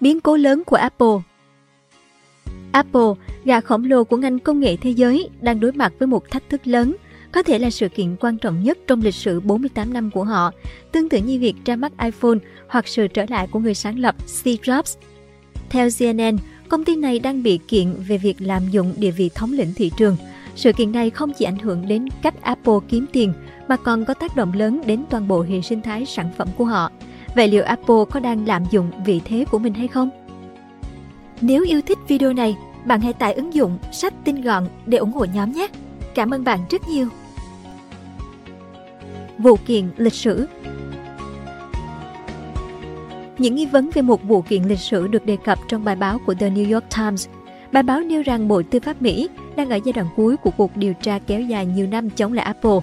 Biến cố lớn của Apple Apple, gà khổng lồ của ngành công nghệ thế giới, đang đối mặt với một thách thức lớn, có thể là sự kiện quan trọng nhất trong lịch sử 48 năm của họ, tương tự như việc ra mắt iPhone hoặc sự trở lại của người sáng lập Steve Jobs. Theo CNN, công ty này đang bị kiện về việc lạm dụng địa vị thống lĩnh thị trường. Sự kiện này không chỉ ảnh hưởng đến cách Apple kiếm tiền, mà còn có tác động lớn đến toàn bộ hệ sinh thái sản phẩm của họ. Vậy liệu Apple có đang lạm dụng vị thế của mình hay không? Nếu yêu thích video này, bạn hãy tải ứng dụng sách tin gọn để ủng hộ nhóm nhé. Cảm ơn bạn rất nhiều. Vụ kiện lịch sử Những nghi vấn về một vụ kiện lịch sử được đề cập trong bài báo của The New York Times. Bài báo nêu rằng Bộ Tư pháp Mỹ đang ở giai đoạn cuối của cuộc điều tra kéo dài nhiều năm chống lại Apple.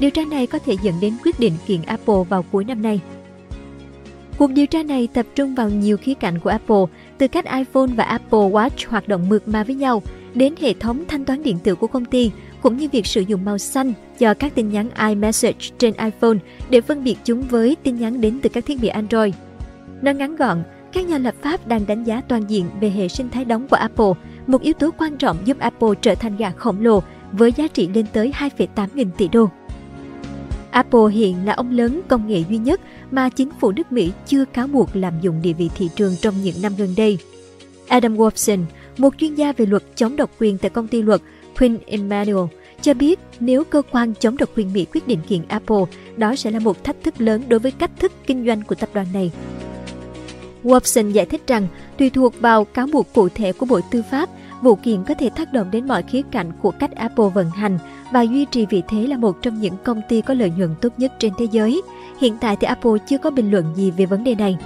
Điều tra này có thể dẫn đến quyết định kiện Apple vào cuối năm nay. Cuộc điều tra này tập trung vào nhiều khía cạnh của Apple, từ cách iPhone và Apple Watch hoạt động mượt mà với nhau, đến hệ thống thanh toán điện tử của công ty, cũng như việc sử dụng màu xanh cho các tin nhắn iMessage trên iPhone để phân biệt chúng với tin nhắn đến từ các thiết bị Android. Nói ngắn gọn, các nhà lập pháp đang đánh giá toàn diện về hệ sinh thái đóng của Apple, một yếu tố quan trọng giúp Apple trở thành gà khổng lồ với giá trị lên tới 2,8 nghìn tỷ đô. Apple hiện là ông lớn công nghệ duy nhất mà chính phủ nước Mỹ chưa cáo buộc lạm dụng địa vị thị trường trong những năm gần đây. Adam Wolfson, một chuyên gia về luật chống độc quyền tại công ty luật Quinn Emanuel, cho biết nếu cơ quan chống độc quyền Mỹ quyết định kiện Apple, đó sẽ là một thách thức lớn đối với cách thức kinh doanh của tập đoàn này. Wolfson giải thích rằng, tùy thuộc vào cáo buộc cụ thể của Bộ Tư pháp, vụ kiện có thể tác động đến mọi khía cạnh của cách Apple vận hành và duy trì vị thế là một trong những công ty có lợi nhuận tốt nhất trên thế giới. Hiện tại thì Apple chưa có bình luận gì về vấn đề này.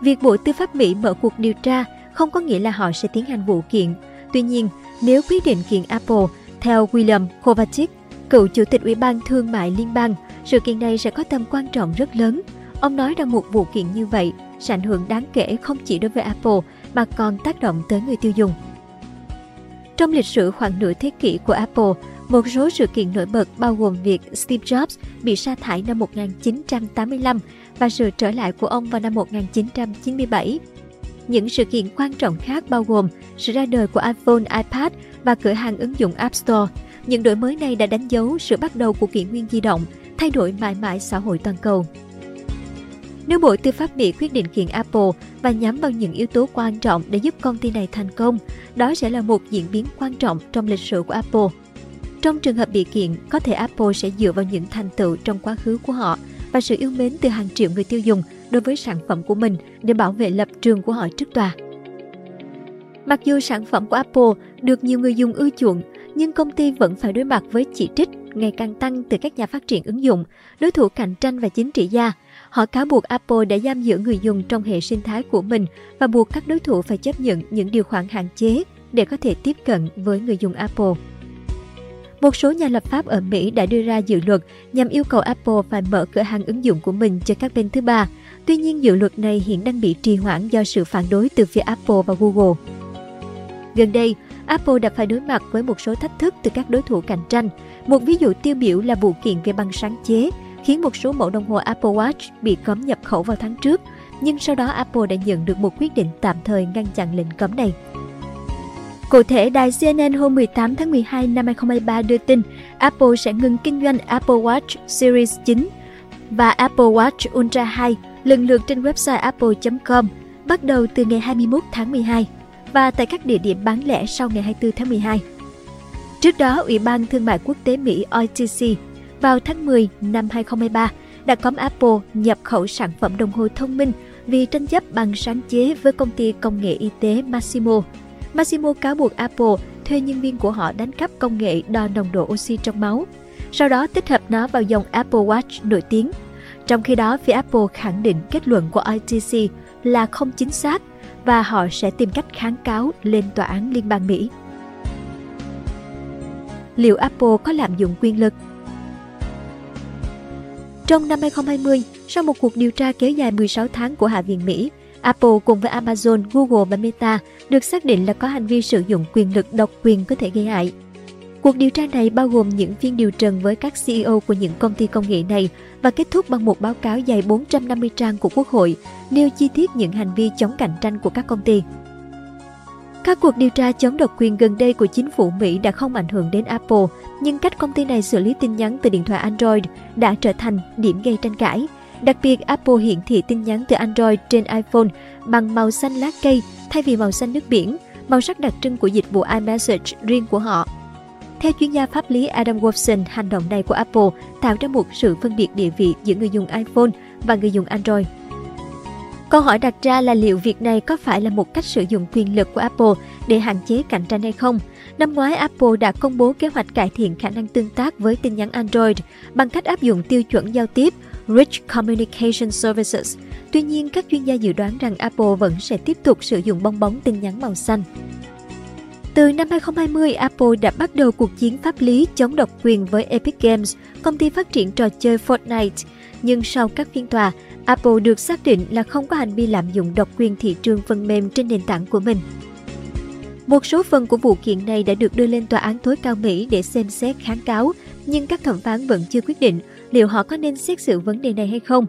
Việc Bộ Tư pháp Mỹ mở cuộc điều tra không có nghĩa là họ sẽ tiến hành vụ kiện. Tuy nhiên, nếu quyết định kiện Apple, theo William Kovacic, cựu chủ tịch Ủy ban Thương mại Liên bang, sự kiện này sẽ có tầm quan trọng rất lớn. Ông nói rằng một vụ kiện như vậy sẽ ảnh hưởng đáng kể không chỉ đối với Apple mà còn tác động tới người tiêu dùng. Trong lịch sử khoảng nửa thế kỷ của Apple, một số sự kiện nổi bật bao gồm việc Steve Jobs bị sa thải năm 1985 và sự trở lại của ông vào năm 1997. Những sự kiện quan trọng khác bao gồm sự ra đời của iPhone, iPad và cửa hàng ứng dụng App Store. Những đổi mới này đã đánh dấu sự bắt đầu của kỷ nguyên di động, thay đổi mãi mãi xã hội toàn cầu. Nếu Bộ Tư pháp Mỹ quyết định kiện Apple và nhắm vào những yếu tố quan trọng để giúp công ty này thành công, đó sẽ là một diễn biến quan trọng trong lịch sử của Apple. Trong trường hợp bị kiện, có thể Apple sẽ dựa vào những thành tựu trong quá khứ của họ và sự yêu mến từ hàng triệu người tiêu dùng đối với sản phẩm của mình để bảo vệ lập trường của họ trước tòa. Mặc dù sản phẩm của Apple được nhiều người dùng ưa chuộng, nhưng công ty vẫn phải đối mặt với chỉ trích ngày càng tăng từ các nhà phát triển ứng dụng, đối thủ cạnh tranh và chính trị gia. Họ cáo buộc Apple đã giam giữ người dùng trong hệ sinh thái của mình và buộc các đối thủ phải chấp nhận những điều khoản hạn chế để có thể tiếp cận với người dùng Apple. Một số nhà lập pháp ở Mỹ đã đưa ra dự luật nhằm yêu cầu Apple phải mở cửa hàng ứng dụng của mình cho các bên thứ ba. Tuy nhiên, dự luật này hiện đang bị trì hoãn do sự phản đối từ phía Apple và Google. Gần đây, Apple đã phải đối mặt với một số thách thức từ các đối thủ cạnh tranh. Một ví dụ tiêu biểu là vụ kiện về băng sáng chế, khiến một số mẫu đồng hồ Apple Watch bị cấm nhập khẩu vào tháng trước. Nhưng sau đó Apple đã nhận được một quyết định tạm thời ngăn chặn lệnh cấm này. Cụ thể, đài CNN hôm 18 tháng 12 năm 2023 đưa tin Apple sẽ ngừng kinh doanh Apple Watch Series 9 và Apple Watch Ultra 2 lần lượt trên website apple.com bắt đầu từ ngày 21 tháng 12 và tại các địa điểm bán lẻ sau ngày 24 tháng 12. Trước đó, Ủy ban Thương mại Quốc tế Mỹ OTC vào tháng 10 năm 2023 đã cấm Apple nhập khẩu sản phẩm đồng hồ thông minh vì tranh chấp bằng sáng chế với công ty công nghệ y tế Massimo. Massimo cáo buộc Apple thuê nhân viên của họ đánh cắp công nghệ đo nồng độ oxy trong máu, sau đó tích hợp nó vào dòng Apple Watch nổi tiếng. Trong khi đó, phía Apple khẳng định kết luận của ITC là không chính xác và họ sẽ tìm cách kháng cáo lên tòa án liên bang Mỹ. Liệu Apple có lạm dụng quyền lực? Trong năm 2020, sau một cuộc điều tra kéo dài 16 tháng của Hạ viện Mỹ, Apple cùng với Amazon, Google và Meta được xác định là có hành vi sử dụng quyền lực độc quyền có thể gây hại. Cuộc điều tra này bao gồm những phiên điều trần với các CEO của những công ty công nghệ này và kết thúc bằng một báo cáo dài 450 trang của Quốc hội, nêu chi tiết những hành vi chống cạnh tranh của các công ty. Các cuộc điều tra chống độc quyền gần đây của chính phủ Mỹ đã không ảnh hưởng đến Apple, nhưng cách công ty này xử lý tin nhắn từ điện thoại Android đã trở thành điểm gây tranh cãi. Đặc biệt, Apple hiển thị tin nhắn từ Android trên iPhone bằng màu xanh lá cây thay vì màu xanh nước biển, màu sắc đặc trưng của dịch vụ iMessage riêng của họ. Theo chuyên gia pháp lý Adam Wolfson, hành động này của Apple tạo ra một sự phân biệt địa vị giữa người dùng iPhone và người dùng Android. Câu hỏi đặt ra là liệu việc này có phải là một cách sử dụng quyền lực của Apple để hạn chế cạnh tranh hay không? Năm ngoái, Apple đã công bố kế hoạch cải thiện khả năng tương tác với tin nhắn Android bằng cách áp dụng tiêu chuẩn giao tiếp Rich Communication Services. Tuy nhiên, các chuyên gia dự đoán rằng Apple vẫn sẽ tiếp tục sử dụng bong bóng tin nhắn màu xanh. Từ năm 2020, Apple đã bắt đầu cuộc chiến pháp lý chống độc quyền với Epic Games, công ty phát triển trò chơi Fortnite. Nhưng sau các phiên tòa, Apple được xác định là không có hành vi lạm dụng độc quyền thị trường phần mềm trên nền tảng của mình. Một số phần của vụ kiện này đã được đưa lên tòa án tối cao Mỹ để xem xét kháng cáo, nhưng các thẩm phán vẫn chưa quyết định liệu họ có nên xét xử vấn đề này hay không.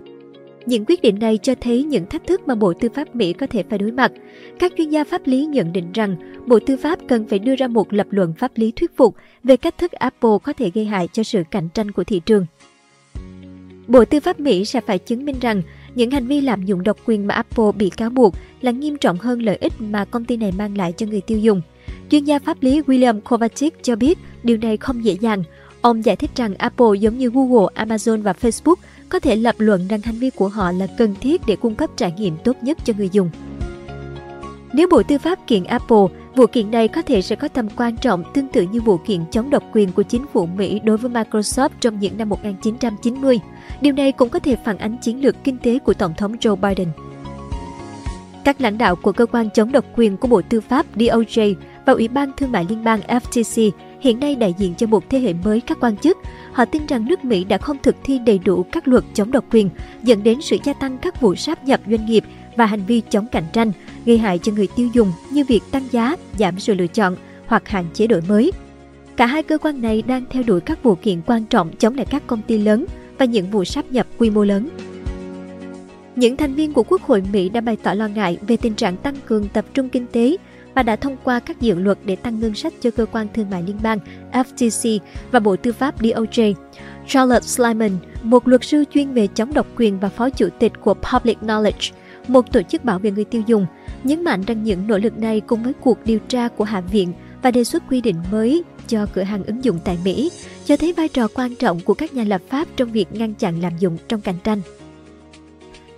Những quyết định này cho thấy những thách thức mà Bộ Tư pháp Mỹ có thể phải đối mặt. Các chuyên gia pháp lý nhận định rằng, Bộ Tư pháp cần phải đưa ra một lập luận pháp lý thuyết phục về cách thức Apple có thể gây hại cho sự cạnh tranh của thị trường. Bộ Tư pháp Mỹ sẽ phải chứng minh rằng, những hành vi lạm dụng độc quyền mà Apple bị cáo buộc là nghiêm trọng hơn lợi ích mà công ty này mang lại cho người tiêu dùng. Chuyên gia pháp lý William Kovacic cho biết, điều này không dễ dàng. Ông giải thích rằng Apple giống như Google, Amazon và Facebook có thể lập luận rằng hành vi của họ là cần thiết để cung cấp trải nghiệm tốt nhất cho người dùng. Nếu Bộ Tư pháp kiện Apple, vụ kiện này có thể sẽ có tầm quan trọng tương tự như vụ kiện chống độc quyền của chính phủ Mỹ đối với Microsoft trong những năm 1990. Điều này cũng có thể phản ánh chiến lược kinh tế của Tổng thống Joe Biden. Các lãnh đạo của cơ quan chống độc quyền của Bộ Tư pháp DOJ và Ủy ban Thương mại Liên bang FTC hiện nay đại diện cho một thế hệ mới các quan chức. Họ tin rằng nước Mỹ đã không thực thi đầy đủ các luật chống độc quyền, dẫn đến sự gia tăng các vụ sáp nhập doanh nghiệp và hành vi chống cạnh tranh, gây hại cho người tiêu dùng như việc tăng giá, giảm sự lựa chọn hoặc hạn chế đổi mới. Cả hai cơ quan này đang theo đuổi các vụ kiện quan trọng chống lại các công ty lớn và những vụ sáp nhập quy mô lớn. Những thành viên của Quốc hội Mỹ đã bày tỏ lo ngại về tình trạng tăng cường tập trung kinh tế và đã thông qua các dự luật để tăng ngân sách cho cơ quan thương mại liên bang FTC và Bộ Tư pháp DOJ. Charlotte Slyman, một luật sư chuyên về chống độc quyền và phó chủ tịch của Public Knowledge, một tổ chức bảo vệ người tiêu dùng, nhấn mạnh rằng những nỗ lực này cùng với cuộc điều tra của Hạ viện và đề xuất quy định mới cho cửa hàng ứng dụng tại Mỹ cho thấy vai trò quan trọng của các nhà lập pháp trong việc ngăn chặn lạm dụng trong cạnh tranh.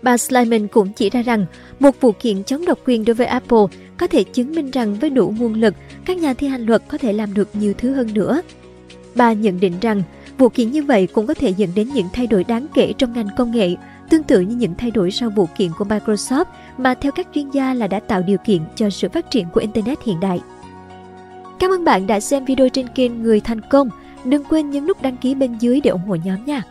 Bà Slyman cũng chỉ ra rằng một vụ kiện chống độc quyền đối với Apple có thể chứng minh rằng với đủ nguồn lực, các nhà thi hành luật có thể làm được nhiều thứ hơn nữa. Bà nhận định rằng vụ kiện như vậy cũng có thể dẫn đến những thay đổi đáng kể trong ngành công nghệ, tương tự như những thay đổi sau vụ kiện của Microsoft mà theo các chuyên gia là đã tạo điều kiện cho sự phát triển của Internet hiện đại. Cảm ơn bạn đã xem video trên kênh Người Thành Công. Đừng quên nhấn nút đăng ký bên dưới để ủng hộ nhóm nha.